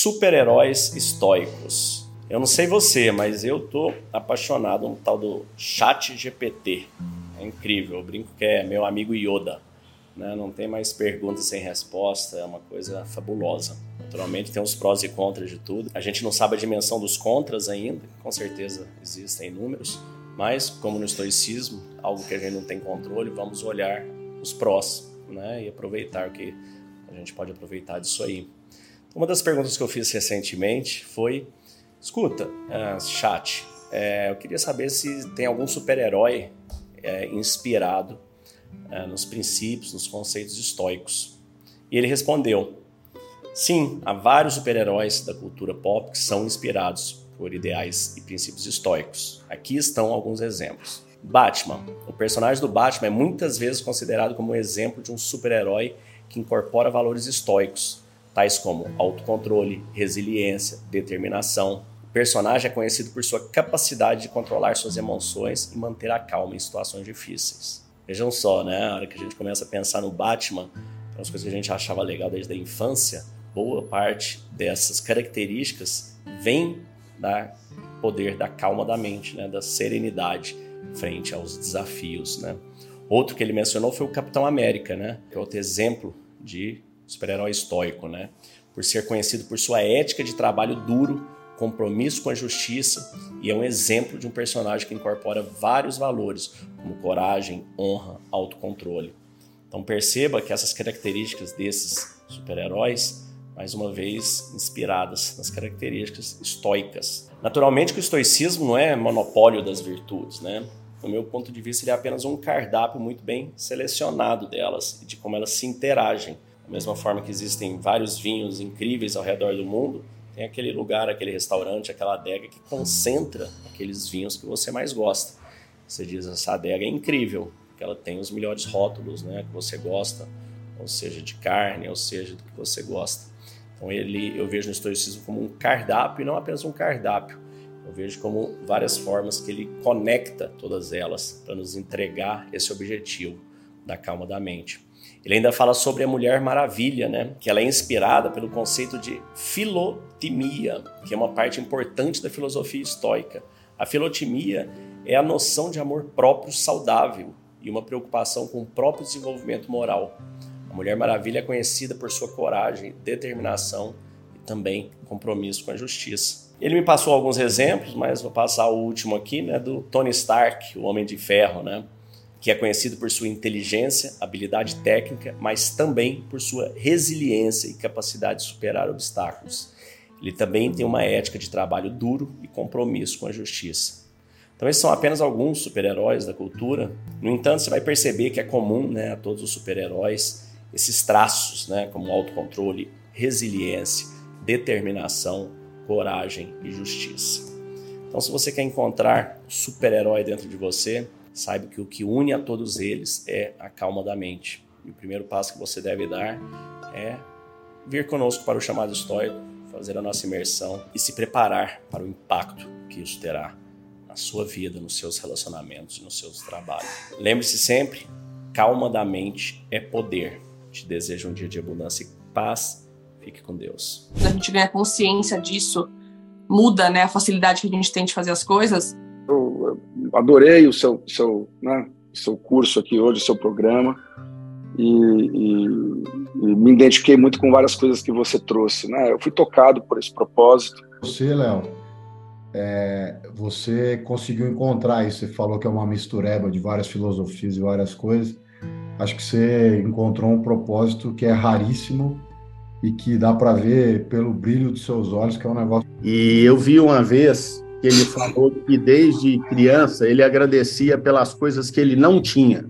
super-heróis estoicos. Eu não sei você, mas eu tô apaixonado no tal do Chat GPT. É incrível, eu brinco que é meu amigo Yoda. Né? Não tem mais perguntas sem resposta, é uma coisa fabulosa. Naturalmente tem os prós e contras de tudo. A gente não sabe a dimensão dos contras ainda, com certeza existem números, mas como no estoicismo, algo que a gente não tem controle, vamos olhar os prós né? e aproveitar o que a gente pode aproveitar disso aí. Uma das perguntas que eu fiz recentemente foi Escuta, uh, chat, é, eu queria saber se tem algum super-herói é, inspirado é, nos princípios, nos conceitos estoicos. E ele respondeu: sim, há vários super-heróis da cultura pop que são inspirados por ideais e princípios estoicos. Aqui estão alguns exemplos. Batman. O personagem do Batman é muitas vezes considerado como um exemplo de um super-herói que incorpora valores estoicos, tais como autocontrole, resiliência, determinação, personagem é conhecido por sua capacidade de controlar suas emoções e manter a calma em situações difíceis. Vejam só, né? A hora que a gente começa a pensar no Batman, as coisas que a gente achava legal desde a infância, boa parte dessas características vem da poder da calma da mente, né? Da serenidade frente aos desafios, né? Outro que ele mencionou foi o Capitão América, né? Que é outro exemplo de super-herói estoico, né? Por ser conhecido por sua ética de trabalho duro compromisso com a justiça e é um exemplo de um personagem que incorpora vários valores, como coragem, honra, autocontrole. Então perceba que essas características desses super-heróis, mais uma vez, inspiradas nas características estoicas. Naturalmente que o estoicismo não é monopólio das virtudes, né? No meu ponto de vista, ele é apenas um cardápio muito bem selecionado delas e de como elas se interagem. Da mesma forma que existem vários vinhos incríveis ao redor do mundo, tem aquele lugar, aquele restaurante, aquela adega que concentra aqueles vinhos que você mais gosta. Você diz, essa adega é incrível, porque ela tem os melhores rótulos né, que você gosta, ou seja, de carne, ou seja, do que você gosta. Então ele, eu vejo o estoicismo como um cardápio e não apenas um cardápio. Eu vejo como várias formas que ele conecta todas elas para nos entregar esse objetivo da calma da mente. Ele ainda fala sobre a Mulher Maravilha, né? que ela é inspirada pelo conceito de filotimia, que é uma parte importante da filosofia estoica. A filotimia é a noção de amor próprio saudável e uma preocupação com o próprio desenvolvimento moral. A Mulher Maravilha é conhecida por sua coragem, determinação e também compromisso com a justiça. Ele me passou alguns exemplos, mas vou passar o último aqui, né, do Tony Stark, o Homem de Ferro, né? Que é conhecido por sua inteligência, habilidade técnica, mas também por sua resiliência e capacidade de superar obstáculos. Ele também tem uma ética de trabalho duro e compromisso com a justiça. Então, esses são apenas alguns super-heróis da cultura. No entanto, você vai perceber que é comum né, a todos os super-heróis esses traços, né, como autocontrole, resiliência, determinação, coragem e justiça. Então, se você quer encontrar o super-herói dentro de você, Saiba que o que une a todos eles é a calma da mente. E o primeiro passo que você deve dar é vir conosco para o chamado estoico, fazer a nossa imersão e se preparar para o impacto que isso terá na sua vida, nos seus relacionamentos e nos seus trabalhos. Lembre-se sempre, calma da mente é poder. Te desejo um dia de abundância e paz. Fique com Deus. A gente ganha consciência disso, muda né, a facilidade que a gente tem de fazer as coisas, adorei o seu, seu, né, seu curso aqui hoje, o seu programa, e, e, e, me identifiquei muito com várias coisas que você trouxe. Né? Eu fui tocado por esse propósito. Você, Léo, é, você conseguiu encontrar isso. Você falou que é uma mistureba de várias filosofias e várias coisas. Acho que você encontrou um propósito que é raríssimo e que dá para ver pelo brilho dos seus olhos que é um negócio. E eu vi uma vez que ele falou que desde criança ele agradecia pelas coisas que ele não tinha.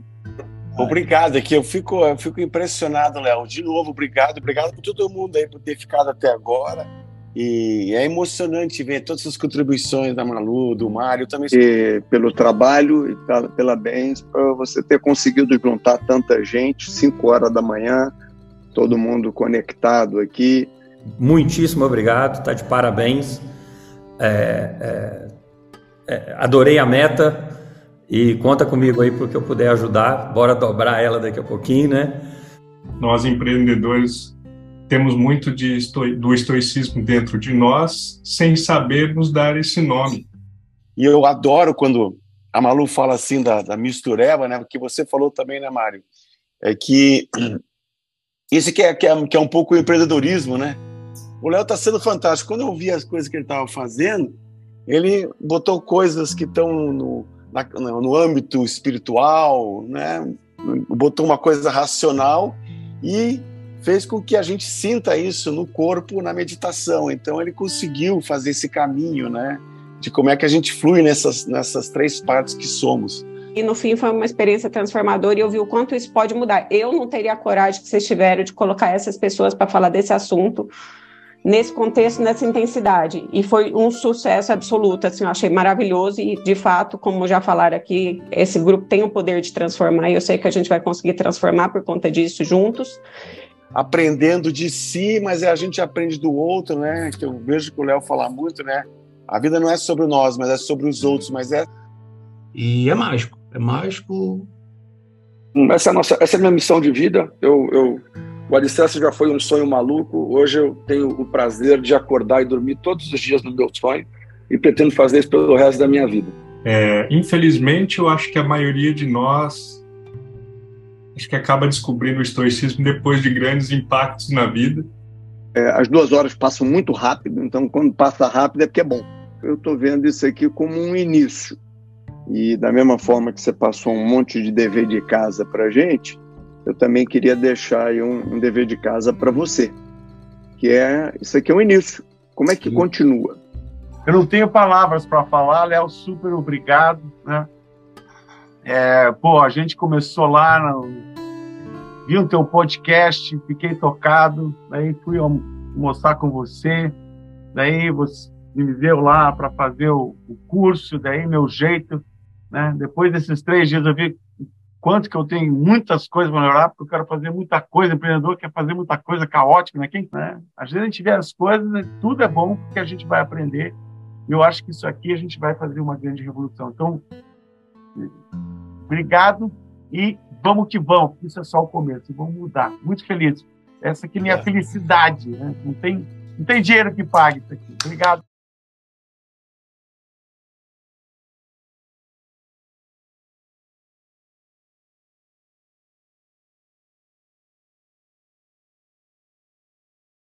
Obrigado, aqui eu fico, eu fico impressionado, Léo. De novo, obrigado, obrigado por todo mundo aí por ter ficado até agora. E é emocionante ver todas as contribuições da Malu, do Mário também. E pelo trabalho e pela bens, para você ter conseguido juntar tanta gente, 5 horas da manhã, todo mundo conectado aqui. Muitíssimo obrigado, tá de parabéns. É, é, é, adorei a meta e conta comigo aí porque eu puder ajudar. Bora dobrar ela daqui a pouquinho, né? Nós empreendedores temos muito de esto do estoicismo dentro de nós, sem sabermos dar esse nome. E eu adoro quando a Malu fala assim da, da mistureba, né? Que você falou também, né, Mário? É que isso que é, que é, que é um pouco o empreendedorismo, né? O Léo está sendo fantástico. Quando eu vi as coisas que ele estava fazendo, ele botou coisas que estão no, no âmbito espiritual, né? botou uma coisa racional e fez com que a gente sinta isso no corpo na meditação. Então ele conseguiu fazer esse caminho, né? De como é que a gente flui nessas, nessas três partes que somos. E no fim foi uma experiência transformadora e eu vi o quanto isso pode mudar. Eu não teria a coragem que vocês tiveram de colocar essas pessoas para falar desse assunto nesse contexto, nessa intensidade. E foi um sucesso absoluto, assim, eu achei maravilhoso e, de fato, como já falaram aqui, esse grupo tem o poder de transformar e eu sei que a gente vai conseguir transformar por conta disso juntos. Aprendendo de si, mas a gente aprende do outro, né? Que eu vejo que o Léo fala muito, né? A vida não é sobre nós, mas é sobre os outros, mas é... E é mágico é mágico. Essa é a, nossa, essa é a minha missão de vida. Eu, eu, o Alicerce já foi um sonho maluco. Hoje eu tenho o prazer de acordar e dormir todos os dias no meu sonho e pretendo fazer isso pelo resto da minha vida. É, infelizmente, eu acho que a maioria de nós acho que acaba descobrindo o estoicismo depois de grandes impactos na vida. É, as duas horas passam muito rápido, então quando passa rápido é porque é bom. Eu estou vendo isso aqui como um início. E da mesma forma que você passou um monte de dever de casa para gente, eu também queria deixar aí um, um dever de casa para você, que é isso aqui é um início. Como é que Sim. continua? Eu não tenho palavras para falar, Léo, super obrigado, né? É, pô, a gente começou lá, no, vi o teu podcast, fiquei tocado, daí fui almoçar com você, daí você me deu lá para fazer o, o curso, daí meu jeito né? Depois desses três dias eu vi quanto que eu tenho muitas coisas para melhorar, porque eu quero fazer muita coisa, o empreendedor quer fazer muita coisa caótica, né? Quem, né? Às vezes a gente vê as coisas, né? tudo é bom porque a gente vai aprender. E eu acho que isso aqui a gente vai fazer uma grande revolução. Então, obrigado e vamos que vamos, isso é só o começo, vamos mudar. Muito feliz. Essa aqui é minha é. felicidade, né? Não tem, não tem dinheiro que pague isso aqui. Obrigado.